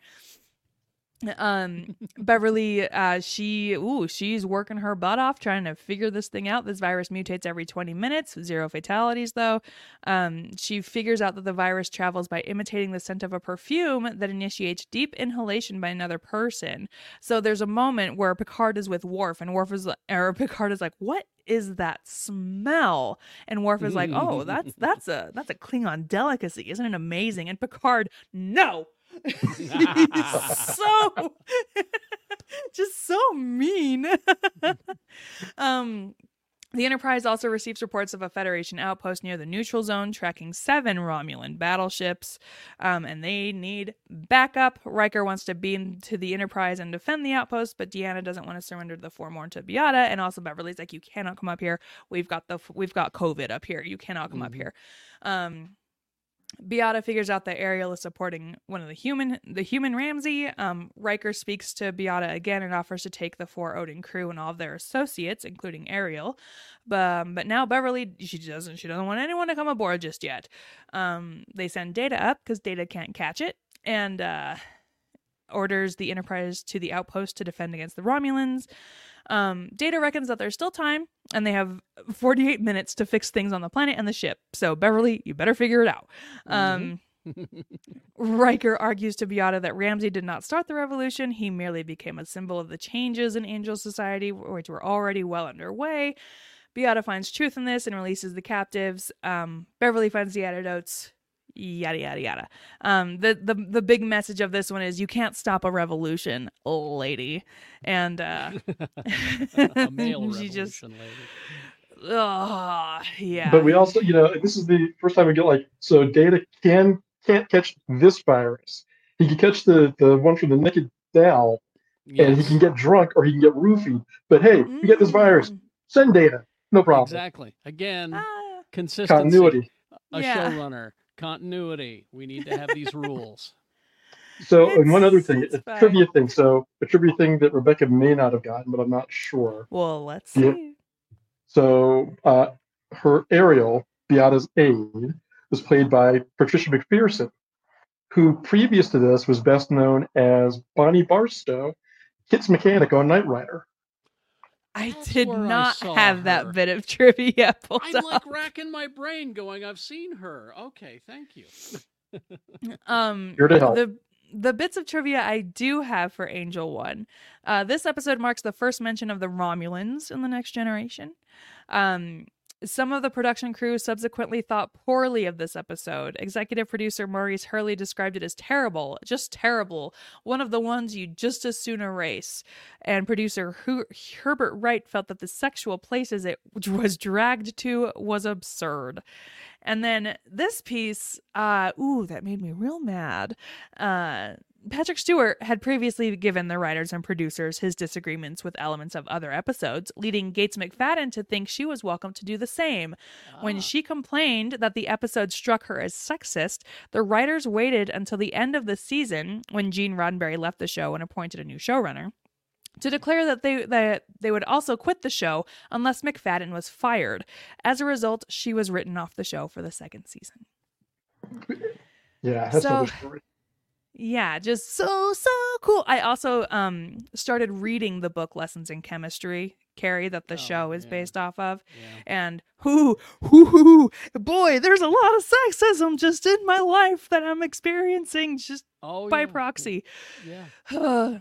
Um beverly uh she ooh she's working her butt off trying to figure this thing out. This virus mutates every 20 minutes zero fatalities though. Um she figures out that the virus travels by imitating the scent of a perfume that initiates deep inhalation by another person. So there's a moment where picard is with Worf and Worf is or picard is like what is that smell? And Worf is like oh that's that's a that's a klingon delicacy. Isn't it amazing? And picard no so just so mean. um the Enterprise also receives reports of a Federation outpost near the neutral zone tracking seven Romulan battleships, um, and they need backup. Riker wants to beam to the Enterprise and defend the outpost, but Deanna doesn't want to surrender the Fomorn to Beata, and also Beverly's like, "You cannot come up here. We've got the we've got COVID up here. You cannot come mm-hmm. up here." Um, Beata figures out that Ariel is supporting one of the human the human Ramsey. Um, Riker speaks to Beata again and offers to take the four Odin crew and all of their associates, including Ariel. But, um, but now Beverly she doesn't she doesn't want anyone to come aboard just yet. Um, they send Data up because Data can't catch it and uh, orders the Enterprise to the outpost to defend against the Romulans. Um, Data reckons that there's still time and they have 48 minutes to fix things on the planet and the ship. So, Beverly, you better figure it out. Um, Riker argues to Beata that Ramsey did not start the revolution. He merely became a symbol of the changes in Angel Society, which were already well underway. Beata finds truth in this and releases the captives. Um, Beverly finds the antidotes yada yada yada. Um, the the the big message of this one is you can't stop a revolution, lady, and uh, a male revolution, just, lady. Oh, yeah. But we also, you know, this is the first time we get like so data can can't catch this virus. He can catch the the one from the naked Dal, yes. and he can get drunk or he can get roofied. But hey, mm. we get this virus. Mm. Send data, no problem. Exactly. Again, ah. consistency. Continuity. A yeah. showrunner continuity. We need to have these rules. So, it's, and one other thing, a fine. trivia thing. So, a trivia thing that Rebecca may not have gotten, but I'm not sure. Well, let's see. So, uh, her Ariel, Beata's aide, was played by Patricia McPherson, who previous to this was best known as Bonnie Barstow, Kit's mechanic on Knight Rider. I That's did not I have her. that bit of trivia pulled I'm up. like racking my brain, going, "I've seen her." Okay, thank you. um, Here to help. The the bits of trivia I do have for Angel One. Uh, this episode marks the first mention of the Romulans in the Next Generation. Um, some of the production crew subsequently thought poorly of this episode. Executive producer Maurice Hurley described it as terrible, just terrible, one of the ones you just as soon erase. And producer Her- Herbert Wright felt that the sexual places it was dragged to was absurd. And then this piece, uh, ooh, that made me real mad. Uh, Patrick Stewart had previously given the writers and producers his disagreements with elements of other episodes, leading Gates McFadden to think she was welcome to do the same. When ah. she complained that the episode struck her as sexist, the writers waited until the end of the season, when Gene Roddenberry left the show and appointed a new showrunner, to declare that they that they would also quit the show unless McFadden was fired. As a result, she was written off the show for the second season. Yeah, that's so, story yeah just so so cool i also um started reading the book lessons in chemistry Kerry that the oh, show is yeah. based off of yeah. and whoo whoo hoo boy there's a lot of sexism just in my life that i'm experiencing just oh, by yeah. proxy yeah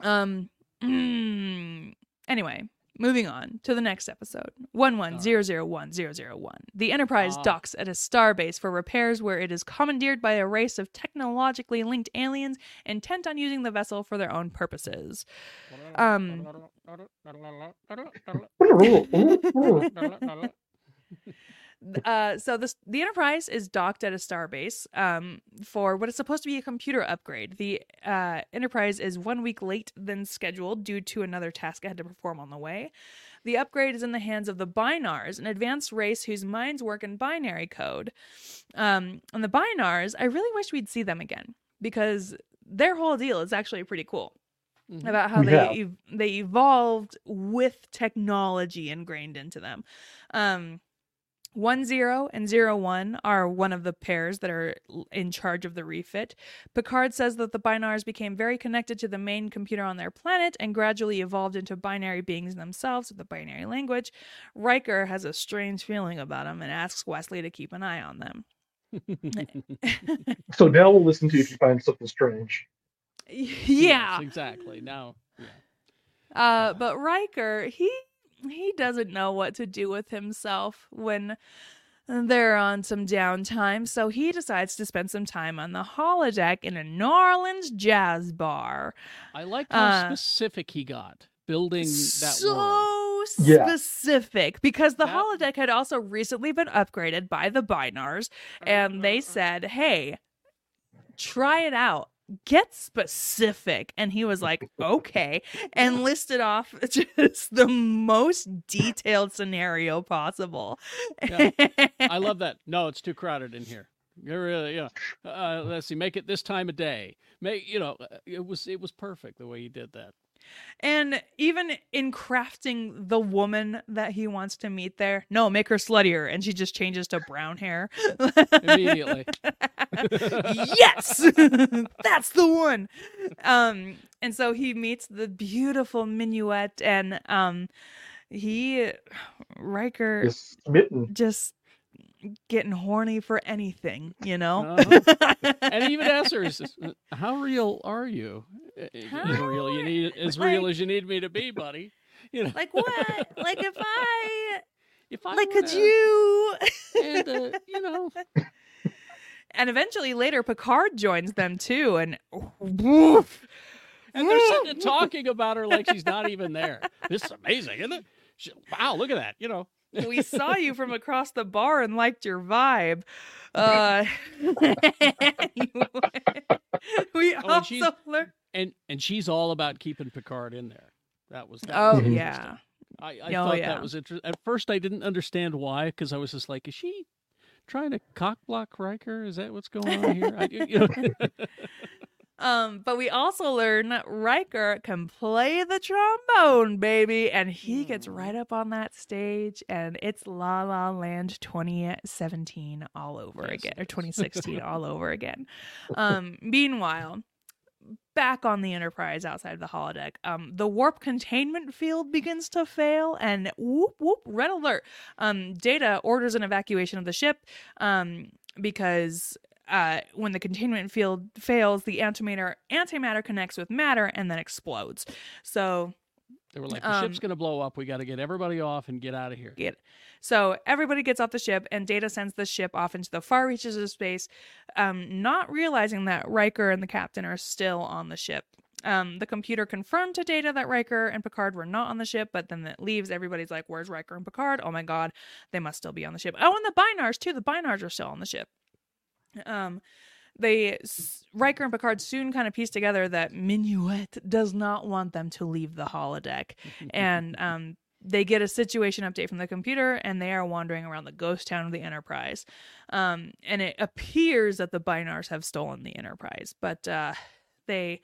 um mm, anyway Moving on to the next episode 11001001. The Enterprise ah. docks at a starbase for repairs where it is commandeered by a race of technologically linked aliens intent on using the vessel for their own purposes. Um. uh, so this the Enterprise is docked at a starbase um, for what is supposed to be a computer upgrade. The uh, Enterprise is one week late than scheduled due to another task it had to perform on the way. The upgrade is in the hands of the Binars, an advanced race whose minds work in binary code. Um, and the Binars, I really wish we'd see them again because their whole deal is actually pretty cool. Mm-hmm. About how yeah. they they evolved with technology ingrained into them. Um, One zero and zero one are one of the pairs that are in charge of the refit. Picard says that the Binars became very connected to the main computer on their planet and gradually evolved into binary beings themselves with the binary language. Riker has a strange feeling about them and asks Wesley to keep an eye on them. So now we'll listen to you if you find something strange. yeah. Yes, exactly. Now, yeah. Uh, but Riker, he he doesn't know what to do with himself when they're on some downtime, so he decides to spend some time on the holodeck in a New Orleans jazz bar. I like how Uh, specific he got building that so world. Yeah. specific because the That- holodeck had also recently been upgraded by the Binars, and they said, "Hey, try it out." Get specific. And he was like, okay. And listed off just the most detailed scenario possible. Yeah. I love that. No, it's too crowded in here. You're really, you know, uh, let's see, make it this time of day. Make, you know, it was it was perfect the way he did that. And even in crafting the woman that he wants to meet there, no, make her sluttier, and she just changes to brown hair Immediately. yes, that's the one. Um, and so he meets the beautiful Minuet, and um, he Riker Is smitten. just getting horny for anything, you know. Uh-huh. And even asks her, "Uh, "How real are you? Uh, As How real you need as like- real as you need me to be, buddy. You know, like what? Like if I if I like, could you? And uh, you know, And eventually later Picard joins them too and woof. and they're sitting talking about her like she's not even there. This is amazing, isn't it? She, wow, look at that. You know, we saw you from across the bar and liked your vibe. Uh we Oh, and she's- also learned and and she's all about keeping Picard in there. That was that Oh was yeah. I, I Oh, thought yeah. that was interesting. At first, I didn't understand why because I was just like, is she trying to cock block Riker? Is that what's going on here? I, you know, Um, but we also learn Riker can play the trombone, baby, and he gets Mm. right up on that stage, and it's La La Land 2017 all over Yes, again, or 2016 all over again. Um, meanwhile, back on the Enterprise outside of the holodeck, um, the warp containment field begins to fail, and whoop whoop, red alert. Um, Data orders an evacuation of the ship, um, because uh, when the containment field fails, the antimatter antimatter connects with matter and then explodes. So they were like, the Um, ship's going to blow up. We got to get everybody off and get out of here. get so everybody gets off the ship, and Data sends the ship off into the far reaches of space, um, not realizing that Riker and the captain are still on the ship. Um, the computer confirmed to Data that Riker and Picard were not on the ship, but then it leaves. Everybody's like, "Where's Riker and Picard? Oh my God, they must still be on the ship." Oh, and the Binars too. The Binars are still on the ship. Um, they Riker and Picard soon kind of piece together that Minuet does not want them to leave the holodeck, and um, they get a situation update from the computer, and they are wandering around the ghost town of the Enterprise. Um, and it appears that the Binars have stolen the Enterprise, but uh, they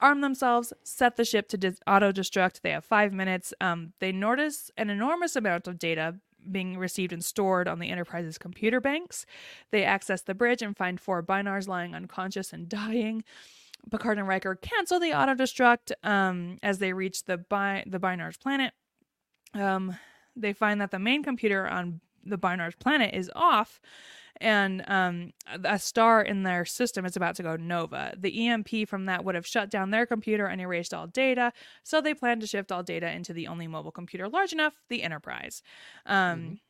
arm themselves, set the ship to dis- auto destruct. They have five minutes. Um, they notice an enormous amount of data being received and stored on the Enterprise's computer banks. They access the bridge and find four Binars lying unconscious and dying. Picard and Riker cancel the auto destruct um, as they reach the Bi- the Binars planet. Um, they find that the main computer on the Binars planet is off, and um, a star in their system is about to go nova. The EMP from that would have shut down their computer and erased all data, so they plan to shift all data into the only mobile computer large enough, the Enterprise. Um, Mhm.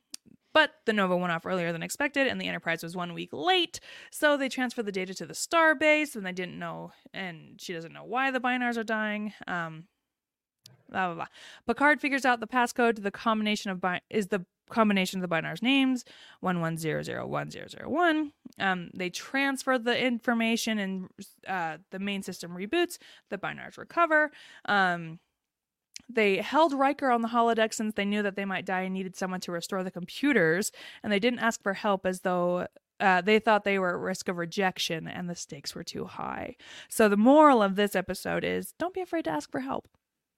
But the Nova went off earlier than expected, and the Enterprise was one week late, so they transferred the data to the star base, and they didn't know, and she doesn't know why the Binars are dying. Um, blah blah blah. Picard figures out the passcode to the combination of bi- is the combination of the binars names one one zero zero one zero zero one. Um, they transfer the information and uh, the main system reboots. The binars recover. Um, they held Riker on the holodeck since they knew that they might die and needed someone to restore the computers, and they didn't ask for help as though uh, they thought they were at risk of rejection and the stakes were too high. So the moral of this episode is don't be afraid to ask for help.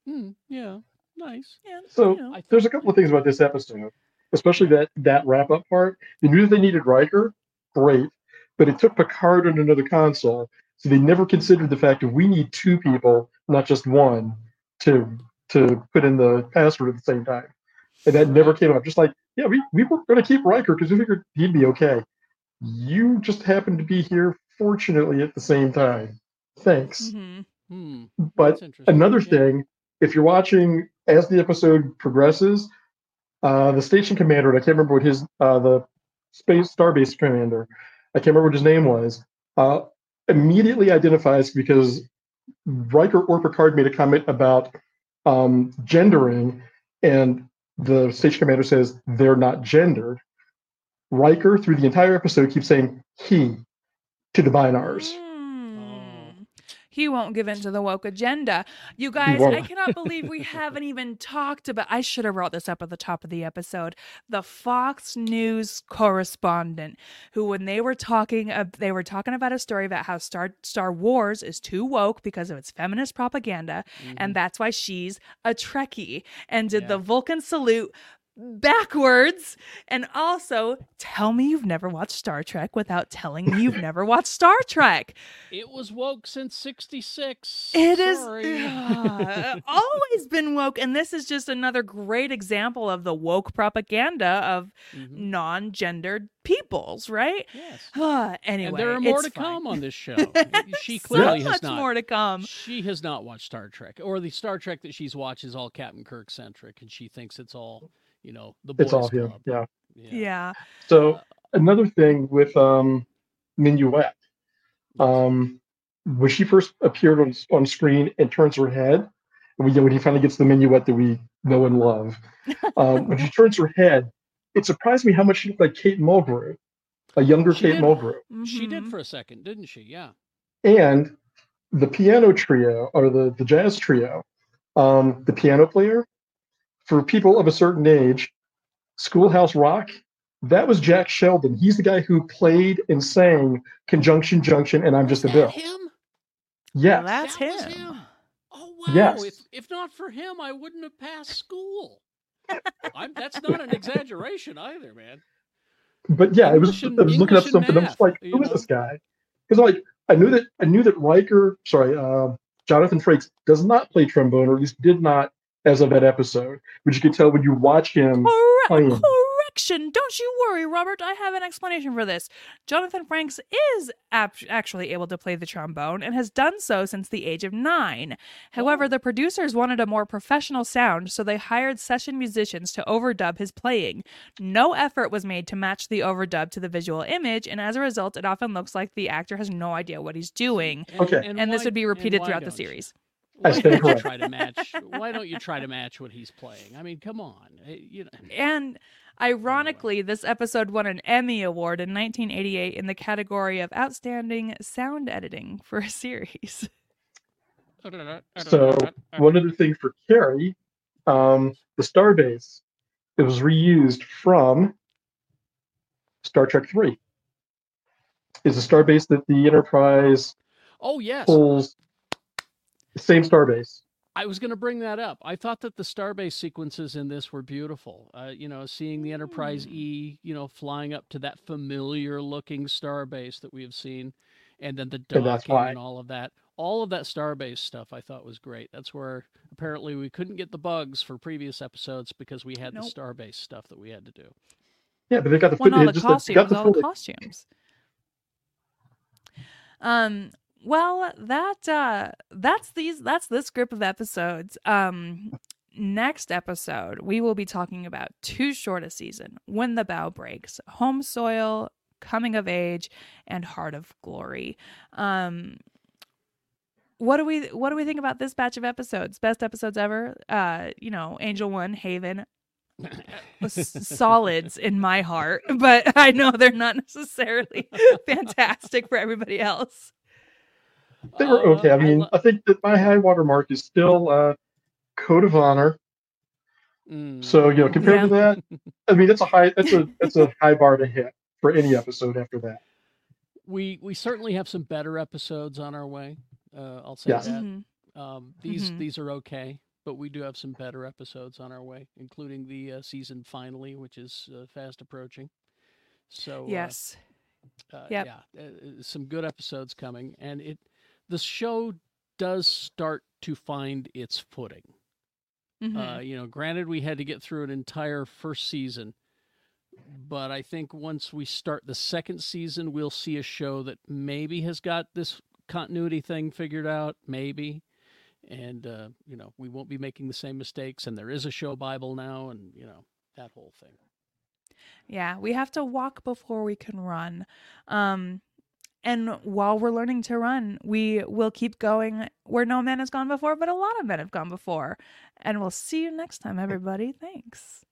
Hmm, yeah, nice. Yeah, So you know. There's a couple of things about this episode. Especially that that wrap up part. They knew that they needed Riker, great, but it took Picard on another console, so they never considered the fact that we need two people, not just one, to to put in the password at the same time, and that never came up. Just like yeah, we we were going to keep Riker because we figured he'd be okay. You just happened to be here, fortunately, at the same time. Thanks. Mhm. Hmm. But another Yeah. thing, if you're watching as the episode progresses, uh, the station commander, and I can't remember what his uh, the space starbase commander, I can't remember what his name was, uh, immediately identifies because Riker or Picard made a comment about um, gendering, and the station commander says they're not gendered. Riker, through the entire episode, keeps saying he to the binars. Mm. He won't give in to the woke agenda. You guys, I cannot believe we haven't even talked about. I should have brought this up at the top of the episode. The Fox News correspondent, who, when they were talking, uh, they were talking about a story about how Star Star Wars is too woke because of its feminist propaganda, and that's why she's a Trekkie, and did the Vulcan salute backwards and also tell me you've never watched Star Trek without telling me you've never watched Star Trek. It was woke since '66. It is Sorry. uh, always been woke and this is just another great example of the woke propaganda of Mhm. non-gendered peoples, right? Yes. Uh, anyway, and there are more to fine. come on this show. she so clearly much has not. more to come. She has not watched Star Trek, or the Star Trek that she's watched is all Captain Kirk centric, and she thinks it's all, you know, the boys It's all him. club. Yeah. Yeah. So another thing with um, Minuet, um, when she first appeared on on screen and turns her head, and when he finally gets the Minuet that we know and love, um, when she turns her head, it surprised me how much she looked like Kate Mulgrew, a younger She Kate did. Mulgrew, She did Mhm. for a second, didn't she? Yeah. and the piano trio or the the jazz trio, um, the piano player, for people of a certain age, Schoolhouse Rock. That was Jack Sheldon. He's the guy who played and sang Conjunction Junction and I'm Just a Bill. that Him? Yes. That's That him. him. Oh wow! Yes. If if not for him, I wouldn't have passed school. I'm, that's not an exaggeration either, man. But yeah, it was. I was looking up English and something. I'm just like, who is know? this guy? Because like I knew that I knew that Riker, sorry, uh, Jonathan Frakes does not play trombone, or at least did not as of that episode. But you can tell when you watch him. Corre- playing. correction. Don't you worry, Robert. I have an explanation for this. Jonathan Frakes is ap- actually able to play the trombone and has done so since the age of nine. However, Oh. the producers wanted a more professional sound, so they hired session musicians to overdub his playing. No effort was made to match the overdub to the visual image, and as a result, it often looks like the actor has no idea what he's doing. And, Okay. And, this why- would be repeated throughout the don't you? Series. Why don't you try to match? Why don't you try to match what he's playing? I mean, come on. Eh, You know, And ironically, this episode won an Emmy Award in 1988 in the category of Outstanding Sound Editing for a Series. So one other thing for Kerry, um, the Starbase, it was reused from Star Trek Three. Is a starbase that the Enterprise oh yes, pulls. Same starbase. I was going to bring that up. I thought that the starbase sequences in this were beautiful. Uh, you know, seeing the Enterprise Mm. E, you know, flying up to that familiar looking starbase that we have seen, and then the And docking why. and all of that. All of that starbase stuff I thought was great. That's where apparently we couldn't get the bugs for previous episodes because we had Nope. the starbase stuff that we had to do. Yeah, but they got the Won foot- all they the just- they got the all the costumes. Um. Well, that uh, that's these that's this group of episodes. Um, next episode we will be talking about too short a season, when the bow breaks, home soil, coming of age, and heart of glory. Um, what do we what do we think about this batch of episodes? Best episodes ever. Uh, you know, Angel One, Haven, solids in my heart, but I know they're not necessarily fantastic for everybody else. They were Uh, okay. I mean, lo- I think that my high water mark is still uh, Code of Honor. Mm. So you know, compared to that, I mean, that's a high that's a that's a high bar to hit for any episode after that. we we certainly have some better episodes on our way. Uh, I'll say Yes. that. Mhm. Um, these Mhm. these are okay. but we do have some better episodes on our way, including the uh, season finale, which is uh, fast approaching. So yes, uh, Yep. yeah, uh, some good episodes coming, and it the show does start to find its footing. Mhm. Uh, you know, granted, we had to get through an entire first season, but I think once we start the second season, we'll see a show that maybe has got this continuity thing figured out, maybe. And, uh, you know, we won't be making the same mistakes. And there is a show Bible now, and, you know, that whole thing. Yeah, we have to walk before we can run. Um, and while we're learning to run, we will keep going where no man has gone before, but a lot of men have gone before. And we'll see you next time, everybody. Thanks.